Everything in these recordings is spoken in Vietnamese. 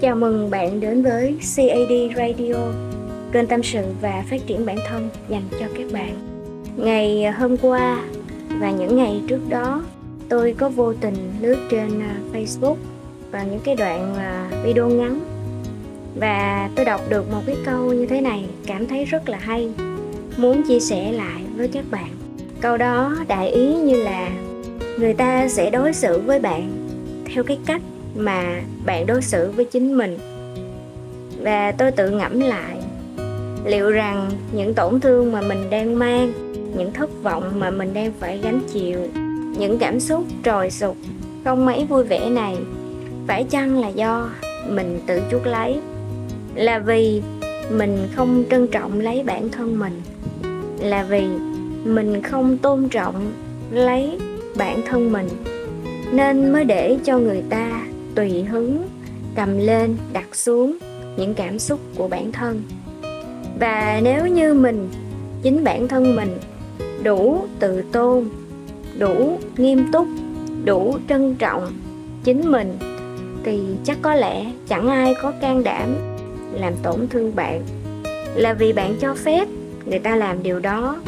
Chào mừng bạn đến với CAD Radio, kênh tâm sự và phát triển bản thân dành cho các bạn. Ngày hôm qua và những ngày trước đó, tôi có vô tình lướt trên à, Facebook và những cái đoạn à, video ngắn và tôi đọc được một cái câu như thế này cảm thấy rất là hay muốn chia sẻ lại với các bạn câu đó đại ý như là người ta sẽ đối xử với bạn theo cái cách mà bạn đối xử với chính mình. Và tôi tự ngẫm lại, liệu rằng những tổn thương mà mình đang mang, những thất vọng mà mình đang phải gánh chịu, những cảm xúc trồi sụp không mấy vui vẻ này, phải chăng là do mình tự chuốc lấy? Là vì mình không trân trọng lấy bản thân mình? Là vì mình không tôn trọng lấy bản thân mình? Nên mới để cho người ta tùy hứng, cầm lên, đặt xuống những cảm xúc của bản thân. Và nếu như mình, chính bản thân mình, đủ tự tôn, đủ nghiêm túc, đủ trân trọng chính mình, thì chắc có lẽ chẳng ai có can đảm làm tổn thương bạn. Là vì bạn cho phép người ta làm điều đó.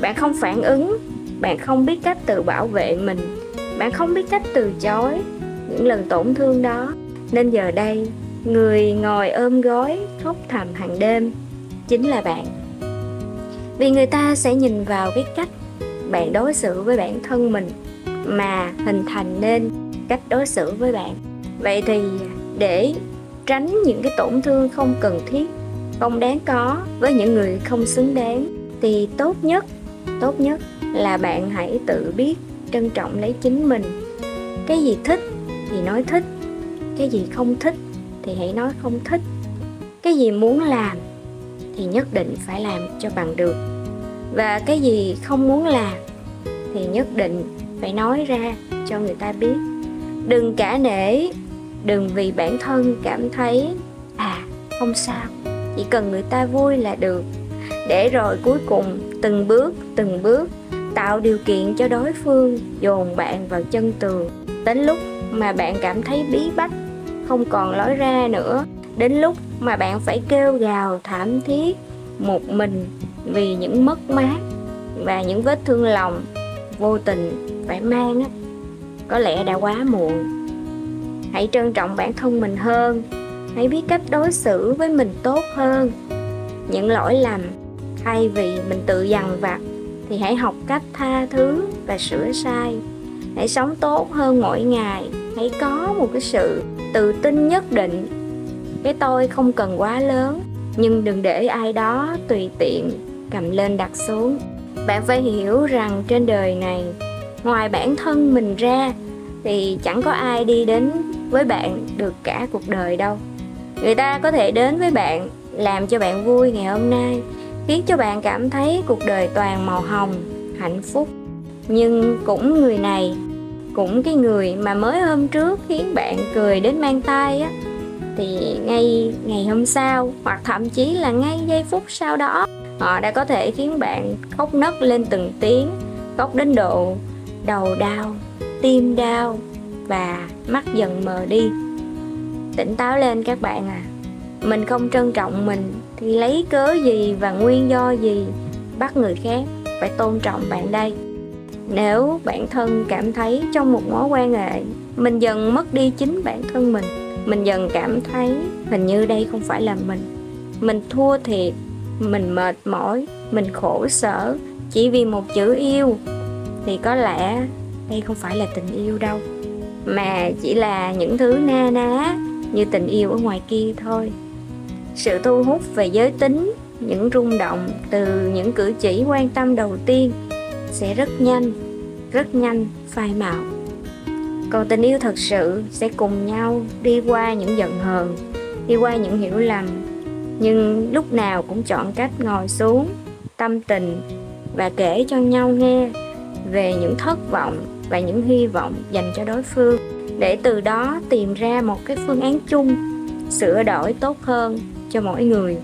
Bạn không phản ứng, bạn không biết cách tự bảo vệ mình, bạn không biết cách từ chối những lần tổn thương đó. Nên giờ đây, người ngồi ôm gối khóc thầm hàng đêm chính là bạn. Vì người ta sẽ nhìn vào cái cách bạn đối xử với bản thân mình mà hình thành nên cách đối xử với bạn. Vậy thì để tránh những cái tổn thương không cần thiết, không đáng có với những người không xứng đáng, thì tốt nhất tốt nhất là bạn hãy tự biết trân trọng lấy chính mình. Cái gì thích thì nói thích. Cái gì không thích thì hãy nói không thích. Cái gì muốn làm thì nhất định phải làm cho bằng được. Và cái gì không muốn làm thì nhất định phải nói ra cho người ta biết. Đừng cả nể, đừng vì bản thân cảm thấy à không sao. Chỉ cần người ta vui là được. Để rồi cuối cùng, từng bước từng bước, tạo điều kiện cho đối phương dồn bạn vào chân tường. Đến lúc mà bạn cảm thấy bí bách, không còn lối ra nữa. Đến lúc mà bạn phải kêu gào thảm thiết, một mình vì những mất mát và những vết thương lòng vô tình phải mang á, có lẽ đã quá muộn. Hãy trân trọng bản thân mình hơn, hãy biết cách đối xử với mình tốt hơn. Những lỗi lầm thay vì mình tự dằn vặt thì hãy học cách tha thứ và sửa sai. Hãy sống tốt hơn mỗi ngày hãy có một cái sự tự tin nhất định. Cái tôi không cần quá lớn, nhưng đừng để ai đó tùy tiện cầm lên đặt xuống. Bạn phải hiểu rằng trên đời này, ngoài bản thân mình ra, thì chẳng có ai đi đến với bạn được cả cuộc đời đâu. Người ta có thể đến với bạn, làm cho bạn vui ngày hôm nay, khiến cho bạn cảm thấy cuộc đời toàn màu hồng, hạnh phúc. Nhưng cũng người này cũng cái người mà mới hôm trước khiến bạn cười đến mang tay á. Thì ngay ngày hôm sau, hoặc thậm chí là ngay giây phút sau đó, họ đã có thể khiến bạn khóc nấc lên từng tiếng, khóc đến độ đầu đau, tim đau và mắt dần mờ đi. Tỉnh táo lên các bạn à. Mình không trân trọng mình thì lấy cớ gì và nguyên do gì bắt người khác phải tôn trọng bạn đây? Nếu bản thân cảm thấy trong một mối quan hệ, mình dần mất đi chính bản thân mình mình dần cảm thấy hình như đây không phải là mình. Mình thua thiệt, mình mệt mỏi, mình khổ sở chỉ vì một chữ yêu. Thì có lẽ đây không phải là tình yêu đâu, mà chỉ là những thứ na ná như tình yêu ở ngoài kia thôi. Sự thu hút về giới tính, những rung động từ những cử chỉ quan tâm đầu tiên sẽ rất nhanh rất nhanh, phai màu. Còn tình yêu thật sự sẽ cùng nhau đi qua những giận hờn, đi qua những hiểu lầm. Nhưng lúc nào cũng chọn cách ngồi xuống, tâm tình và kể cho nhau nghe về những thất vọng và những hy vọng dành cho đối phương. Để từ đó tìm ra một cái phương án chung, sửa đổi tốt hơn cho mỗi người.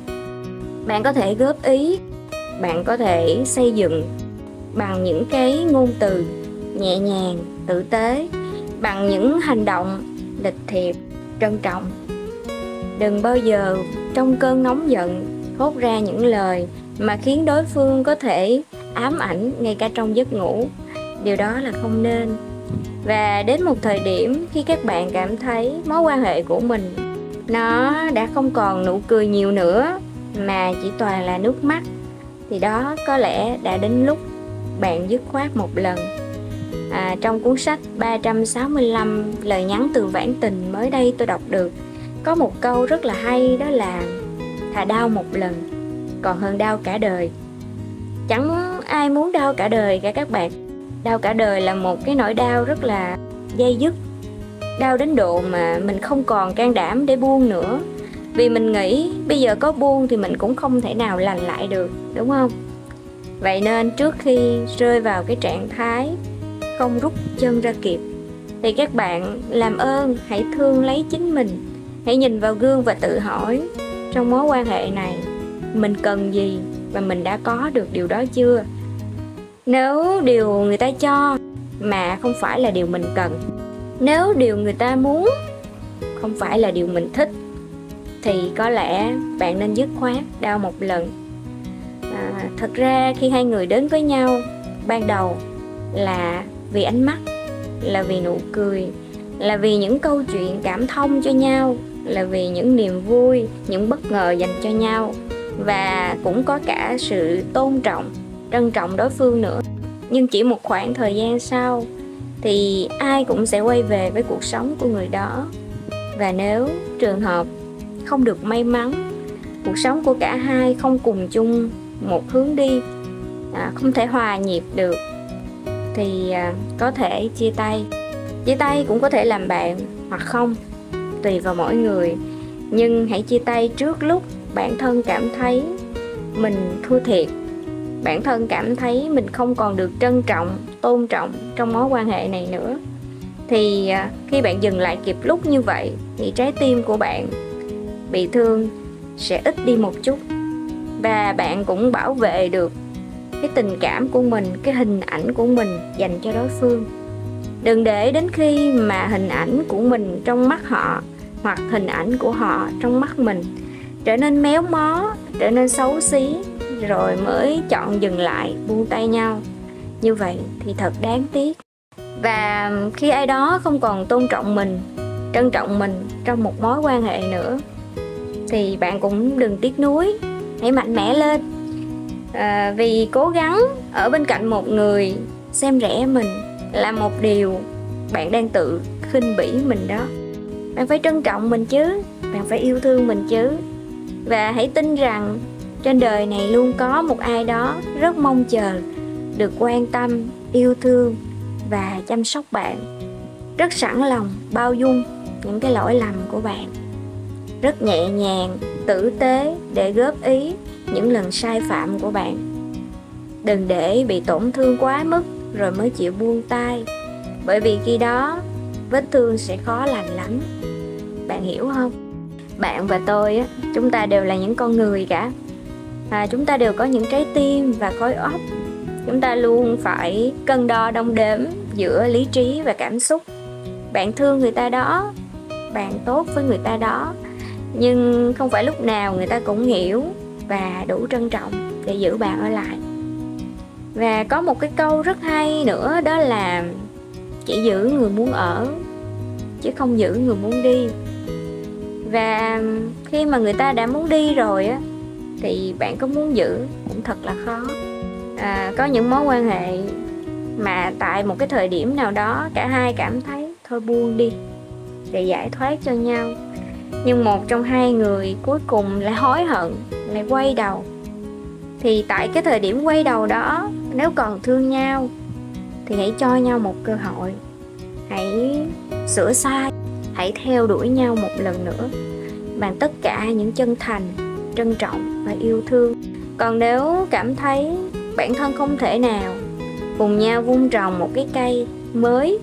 Bạn có thể góp ý, bạn có thể xây dựng bằng những cái ngôn từ nhẹ nhàng, tử tế, bằng những hành động lịch thiệp, trân trọng. Đừng bao giờ trong cơn nóng giận thốt ra những lời mà khiến đối phương có thể ám ảnh ngay cả trong giấc ngủ. Điều đó là không nên. Và đến một thời điểm khi các bạn cảm thấy mối quan hệ của mình nó đã không còn nụ cười nhiều nữa mà chỉ toàn là nước mắt, thì đó có lẽ đã đến lúc bạn dứt khoát một lần. À, trong cuốn sách 365 lời nhắn từ vãn tình mới đây tôi đọc được có một câu rất là hay đó là thà đau một lần còn hơn đau cả đời. Chẳng ai muốn đau cả đời cả các bạn. Đau cả đời là một cái nỗi đau rất là dây dứt đau đến độ mà mình không còn can đảm để buông nữa. Vì mình nghĩ bây giờ có buông thì mình cũng không thể nào lành lại được đúng không? Vậy nên trước khi rơi vào cái trạng thái không rút chân ra kịp, thì các bạn làm ơn hãy thương lấy chính mình. Hãy nhìn vào gương và tự hỏi trong mối quan hệ này, mình cần gì và mình đã có được điều đó chưa? Nếu điều người ta cho mà không phải là điều mình cần, nếu điều người ta muốn không phải là điều mình thích, thì có lẽ bạn nên dứt khoát đau một lần thật ra khi hai người đến với nhau, ban đầu là vì ánh mắt, là vì nụ cười, là vì những câu chuyện cảm thông cho nhau, là vì những niềm vui, những bất ngờ dành cho nhau, và cũng có cả sự tôn trọng, trân trọng đối phương nữa. Nhưng chỉ một khoảng thời gian sau thì ai cũng sẽ quay về với cuộc sống của người đó. Và nếu trường hợp không được may mắn, cuộc sống của cả hai không cùng chung một hướng đi à, không thể hòa nhịp được thì à, có thể chia tay. Chia tay cũng có thể làm bạn hoặc không tùy vào mỗi người. Nhưng hãy chia tay trước lúc bản thân cảm thấy mình thua thiệt. Bản thân cảm thấy mình không còn được trân trọng tôn trọng trong mối quan hệ này nữa. Thì à, khi bạn dừng lại kịp lúc như vậy thì trái tim của bạn bị thương sẽ ít đi một chút và bạn cũng bảo vệ được cái tình cảm của mình, cái hình ảnh của mình dành cho đối phương. Đừng để đến khi mà hình ảnh của mình trong mắt họ hoặc hình ảnh của họ trong mắt mình trở nên méo mó, trở nên xấu xí, rồi mới chọn dừng lại, buông tay nhau. Như vậy thì thật đáng tiếc. Và khi ai đó không còn tôn trọng mình, trân trọng mình trong một mối quan hệ nữa, thì bạn cũng đừng tiếc nuối hãy mạnh mẽ lên. À, vì cố gắng ở bên cạnh một người xem rẻ mình là một điều bạn đang tự khinh bỉ mình đó. Bạn phải trân trọng mình chứ bạn phải yêu thương mình chứ. Và hãy tin rằng trên đời này luôn có một ai đó rất mong chờ được quan tâm yêu thương và chăm sóc bạn. Rất sẵn lòng bao dung những cái lỗi lầm của bạn rất nhẹ nhàng tử tế để góp ý những lần sai phạm của bạn. Đừng để bị tổn thương quá mức rồi mới chịu buông tay bởi vì khi đó vết thương sẽ khó lành lắm. Bạn hiểu không? Bạn và tôi á chúng ta đều là những con người cả. À, chúng ta đều có những trái tim và khối óc. Chúng ta luôn phải cân đo đong đếm giữa lý trí và cảm xúc. Bạn thương người ta đó bạn tốt với người ta đó nhưng không phải lúc nào người ta cũng hiểu và đủ trân trọng để giữ bạn ở lại. Và có một cái câu rất hay nữa đó là chỉ giữ người muốn ở chứ không giữ người muốn đi. Và khi mà người ta đã muốn đi rồi á thì bạn có muốn giữ cũng thật là khó. À, có những mối quan hệ mà tại một cái thời điểm nào đó cả hai cảm thấy thôi buông đi để giải thoát cho nhau nhưng một trong hai người cuối cùng lại hối hận, lại quay đầu. Thì tại cái thời điểm quay đầu đó, nếu còn thương nhau, thì hãy cho nhau một cơ hội. Hãy sửa sai, hãy theo đuổi nhau một lần nữa. Bằng tất cả những chân thành, trân trọng và yêu thương. Còn nếu cảm thấy bản thân không thể nào cùng nhau vun trồng một cái cây mới,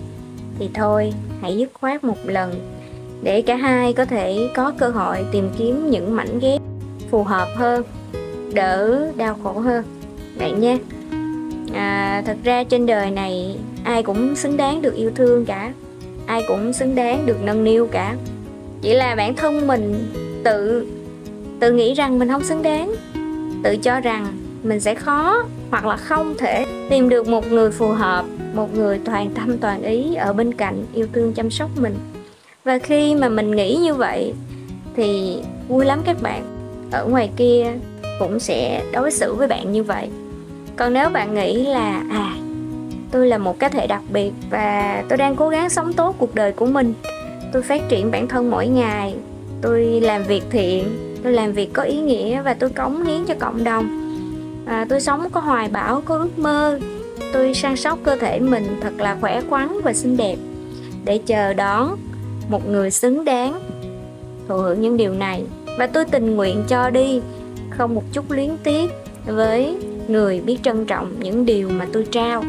thì thôi, hãy dứt khoát một lần để cả hai có thể có cơ hội tìm kiếm những mảnh ghép phù hợp hơn đỡ đau khổ hơn. Bạn nha. À, thật ra trên đời này ai cũng xứng đáng được yêu thương cả. Ai cũng xứng đáng được nâng niu cả. Chỉ là bản thân mình tự tự nghĩ rằng mình không xứng đáng tự cho rằng mình sẽ khó hoặc là không thể tìm được một người phù hợp một người toàn tâm toàn ý ở bên cạnh yêu thương chăm sóc mình và khi mà mình nghĩ như vậy thì vui lắm các bạn. Ở ngoài kia cũng sẽ đối xử với bạn như vậy. Còn nếu bạn nghĩ là à tôi là một cá thể đặc biệt và tôi đang cố gắng sống tốt cuộc đời của mình tôi phát triển bản thân mỗi ngày tôi làm việc thiện tôi làm việc có ý nghĩa và tôi cống hiến cho cộng đồng à, tôi sống có hoài bão có ước mơ tôi săn sóc cơ thể mình thật là khỏe khoắn và xinh đẹp để chờ đón một người xứng đáng. Thụ hưởng những điều này và tôi tình nguyện cho đi không một chút luyến tiếc với người biết trân trọng những điều mà tôi trao.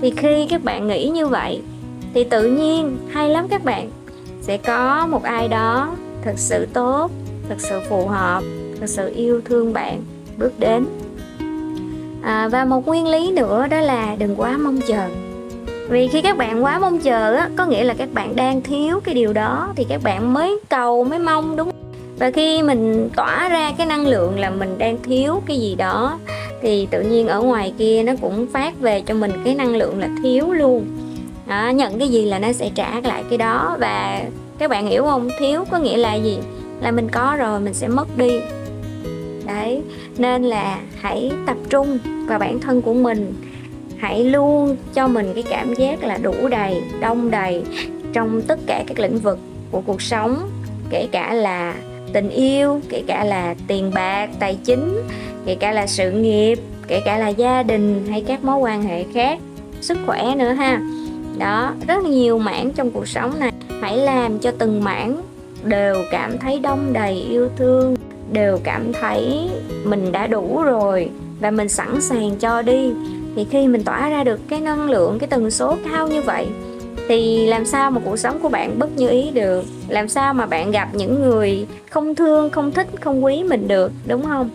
Thì khi các bạn nghĩ như vậy thì tự nhiên hay lắm các bạn sẽ có một ai đó thật sự tốt thật sự phù hợp thật sự yêu thương bạn bước đến. À, và một nguyên lý nữa đó là đừng quá mong chờ vì khi các bạn quá mong chờ á, có nghĩa là các bạn đang thiếu cái điều đó thì các bạn mới cầu mới mong đúng và khi mình tỏa ra cái năng lượng là mình đang thiếu cái gì đó thì tự nhiên ở ngoài kia nó cũng phát về cho mình cái năng lượng là thiếu luôn. Đó, nhận cái gì là nó sẽ trả lại cái đó. Và các bạn hiểu không? Thiếu có nghĩa là gì? Là mình có rồi mình sẽ mất đi. Đấy nên là hãy tập trung vào bản thân của mình hãy luôn cho mình cái cảm giác là đủ đầy, đông đầy trong tất cả các lĩnh vực của cuộc sống, kể cả là tình yêu, kể cả là tiền bạc, tài chính, kể cả là sự nghiệp, kể cả là gia đình hay các mối quan hệ khác, sức khỏe nữa ha. Đó, rất nhiều mảng trong cuộc sống này hãy làm cho từng mảng đều cảm thấy đông đầy yêu thương, đều cảm thấy mình đã đủ rồi và mình sẵn sàng cho đi thì khi mình tỏa ra được cái năng lượng, cái tần số cao như vậy, thì làm sao mà cuộc sống của bạn bất như ý được? Làm sao mà bạn gặp những người không thương, không thích, không quý mình được, đúng không?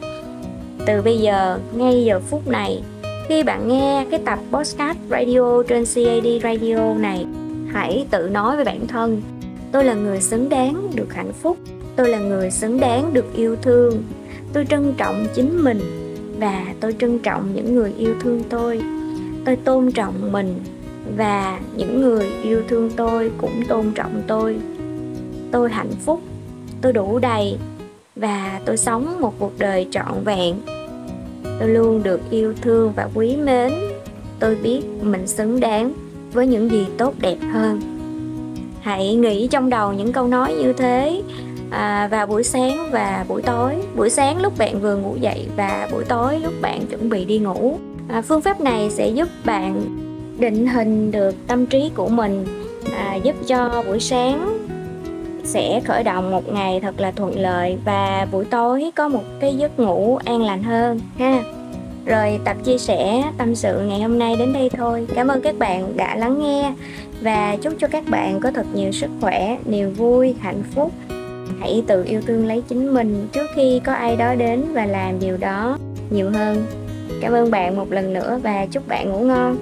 Từ bây giờ, ngay giờ phút này, khi bạn nghe cái tập podcast radio trên CAD radio này, hãy tự nói với bản thân, tôi là người xứng đáng được hạnh phúc. Tôi là người xứng đáng được yêu thương. Tôi trân trọng chính mình và tôi trân trọng những người yêu thương tôi. Tôi tôn trọng mình và những người yêu thương tôi cũng tôn trọng tôi. Tôi hạnh phúc, tôi đủ đầy và tôi sống một cuộc đời trọn vẹn. Tôi luôn được yêu thương và quý mến. Tôi biết mình xứng đáng với những gì tốt đẹp hơn. Hãy nghĩ trong đầu những câu nói như thế à, vào buổi sáng và buổi tối. Buổi sáng lúc bạn vừa ngủ dậy và buổi tối lúc bạn chuẩn bị đi ngủ. À, phương pháp này sẽ giúp bạn định hình được tâm trí của mình à, giúp cho buổi sáng sẽ khởi động một ngày thật là thuận lợi và buổi tối có một cái giấc ngủ an lành hơn ha. Rồi tập chia sẻ tâm sự ngày hôm nay đến đây thôi. Cảm ơn các bạn đã lắng nghe và chúc cho các bạn có thật nhiều sức khỏe niềm vui hạnh phúc hãy tự yêu thương lấy chính mình trước khi có ai đó đến và làm điều đó nhiều hơn. Cảm ơn bạn một lần nữa và chúc bạn ngủ ngon.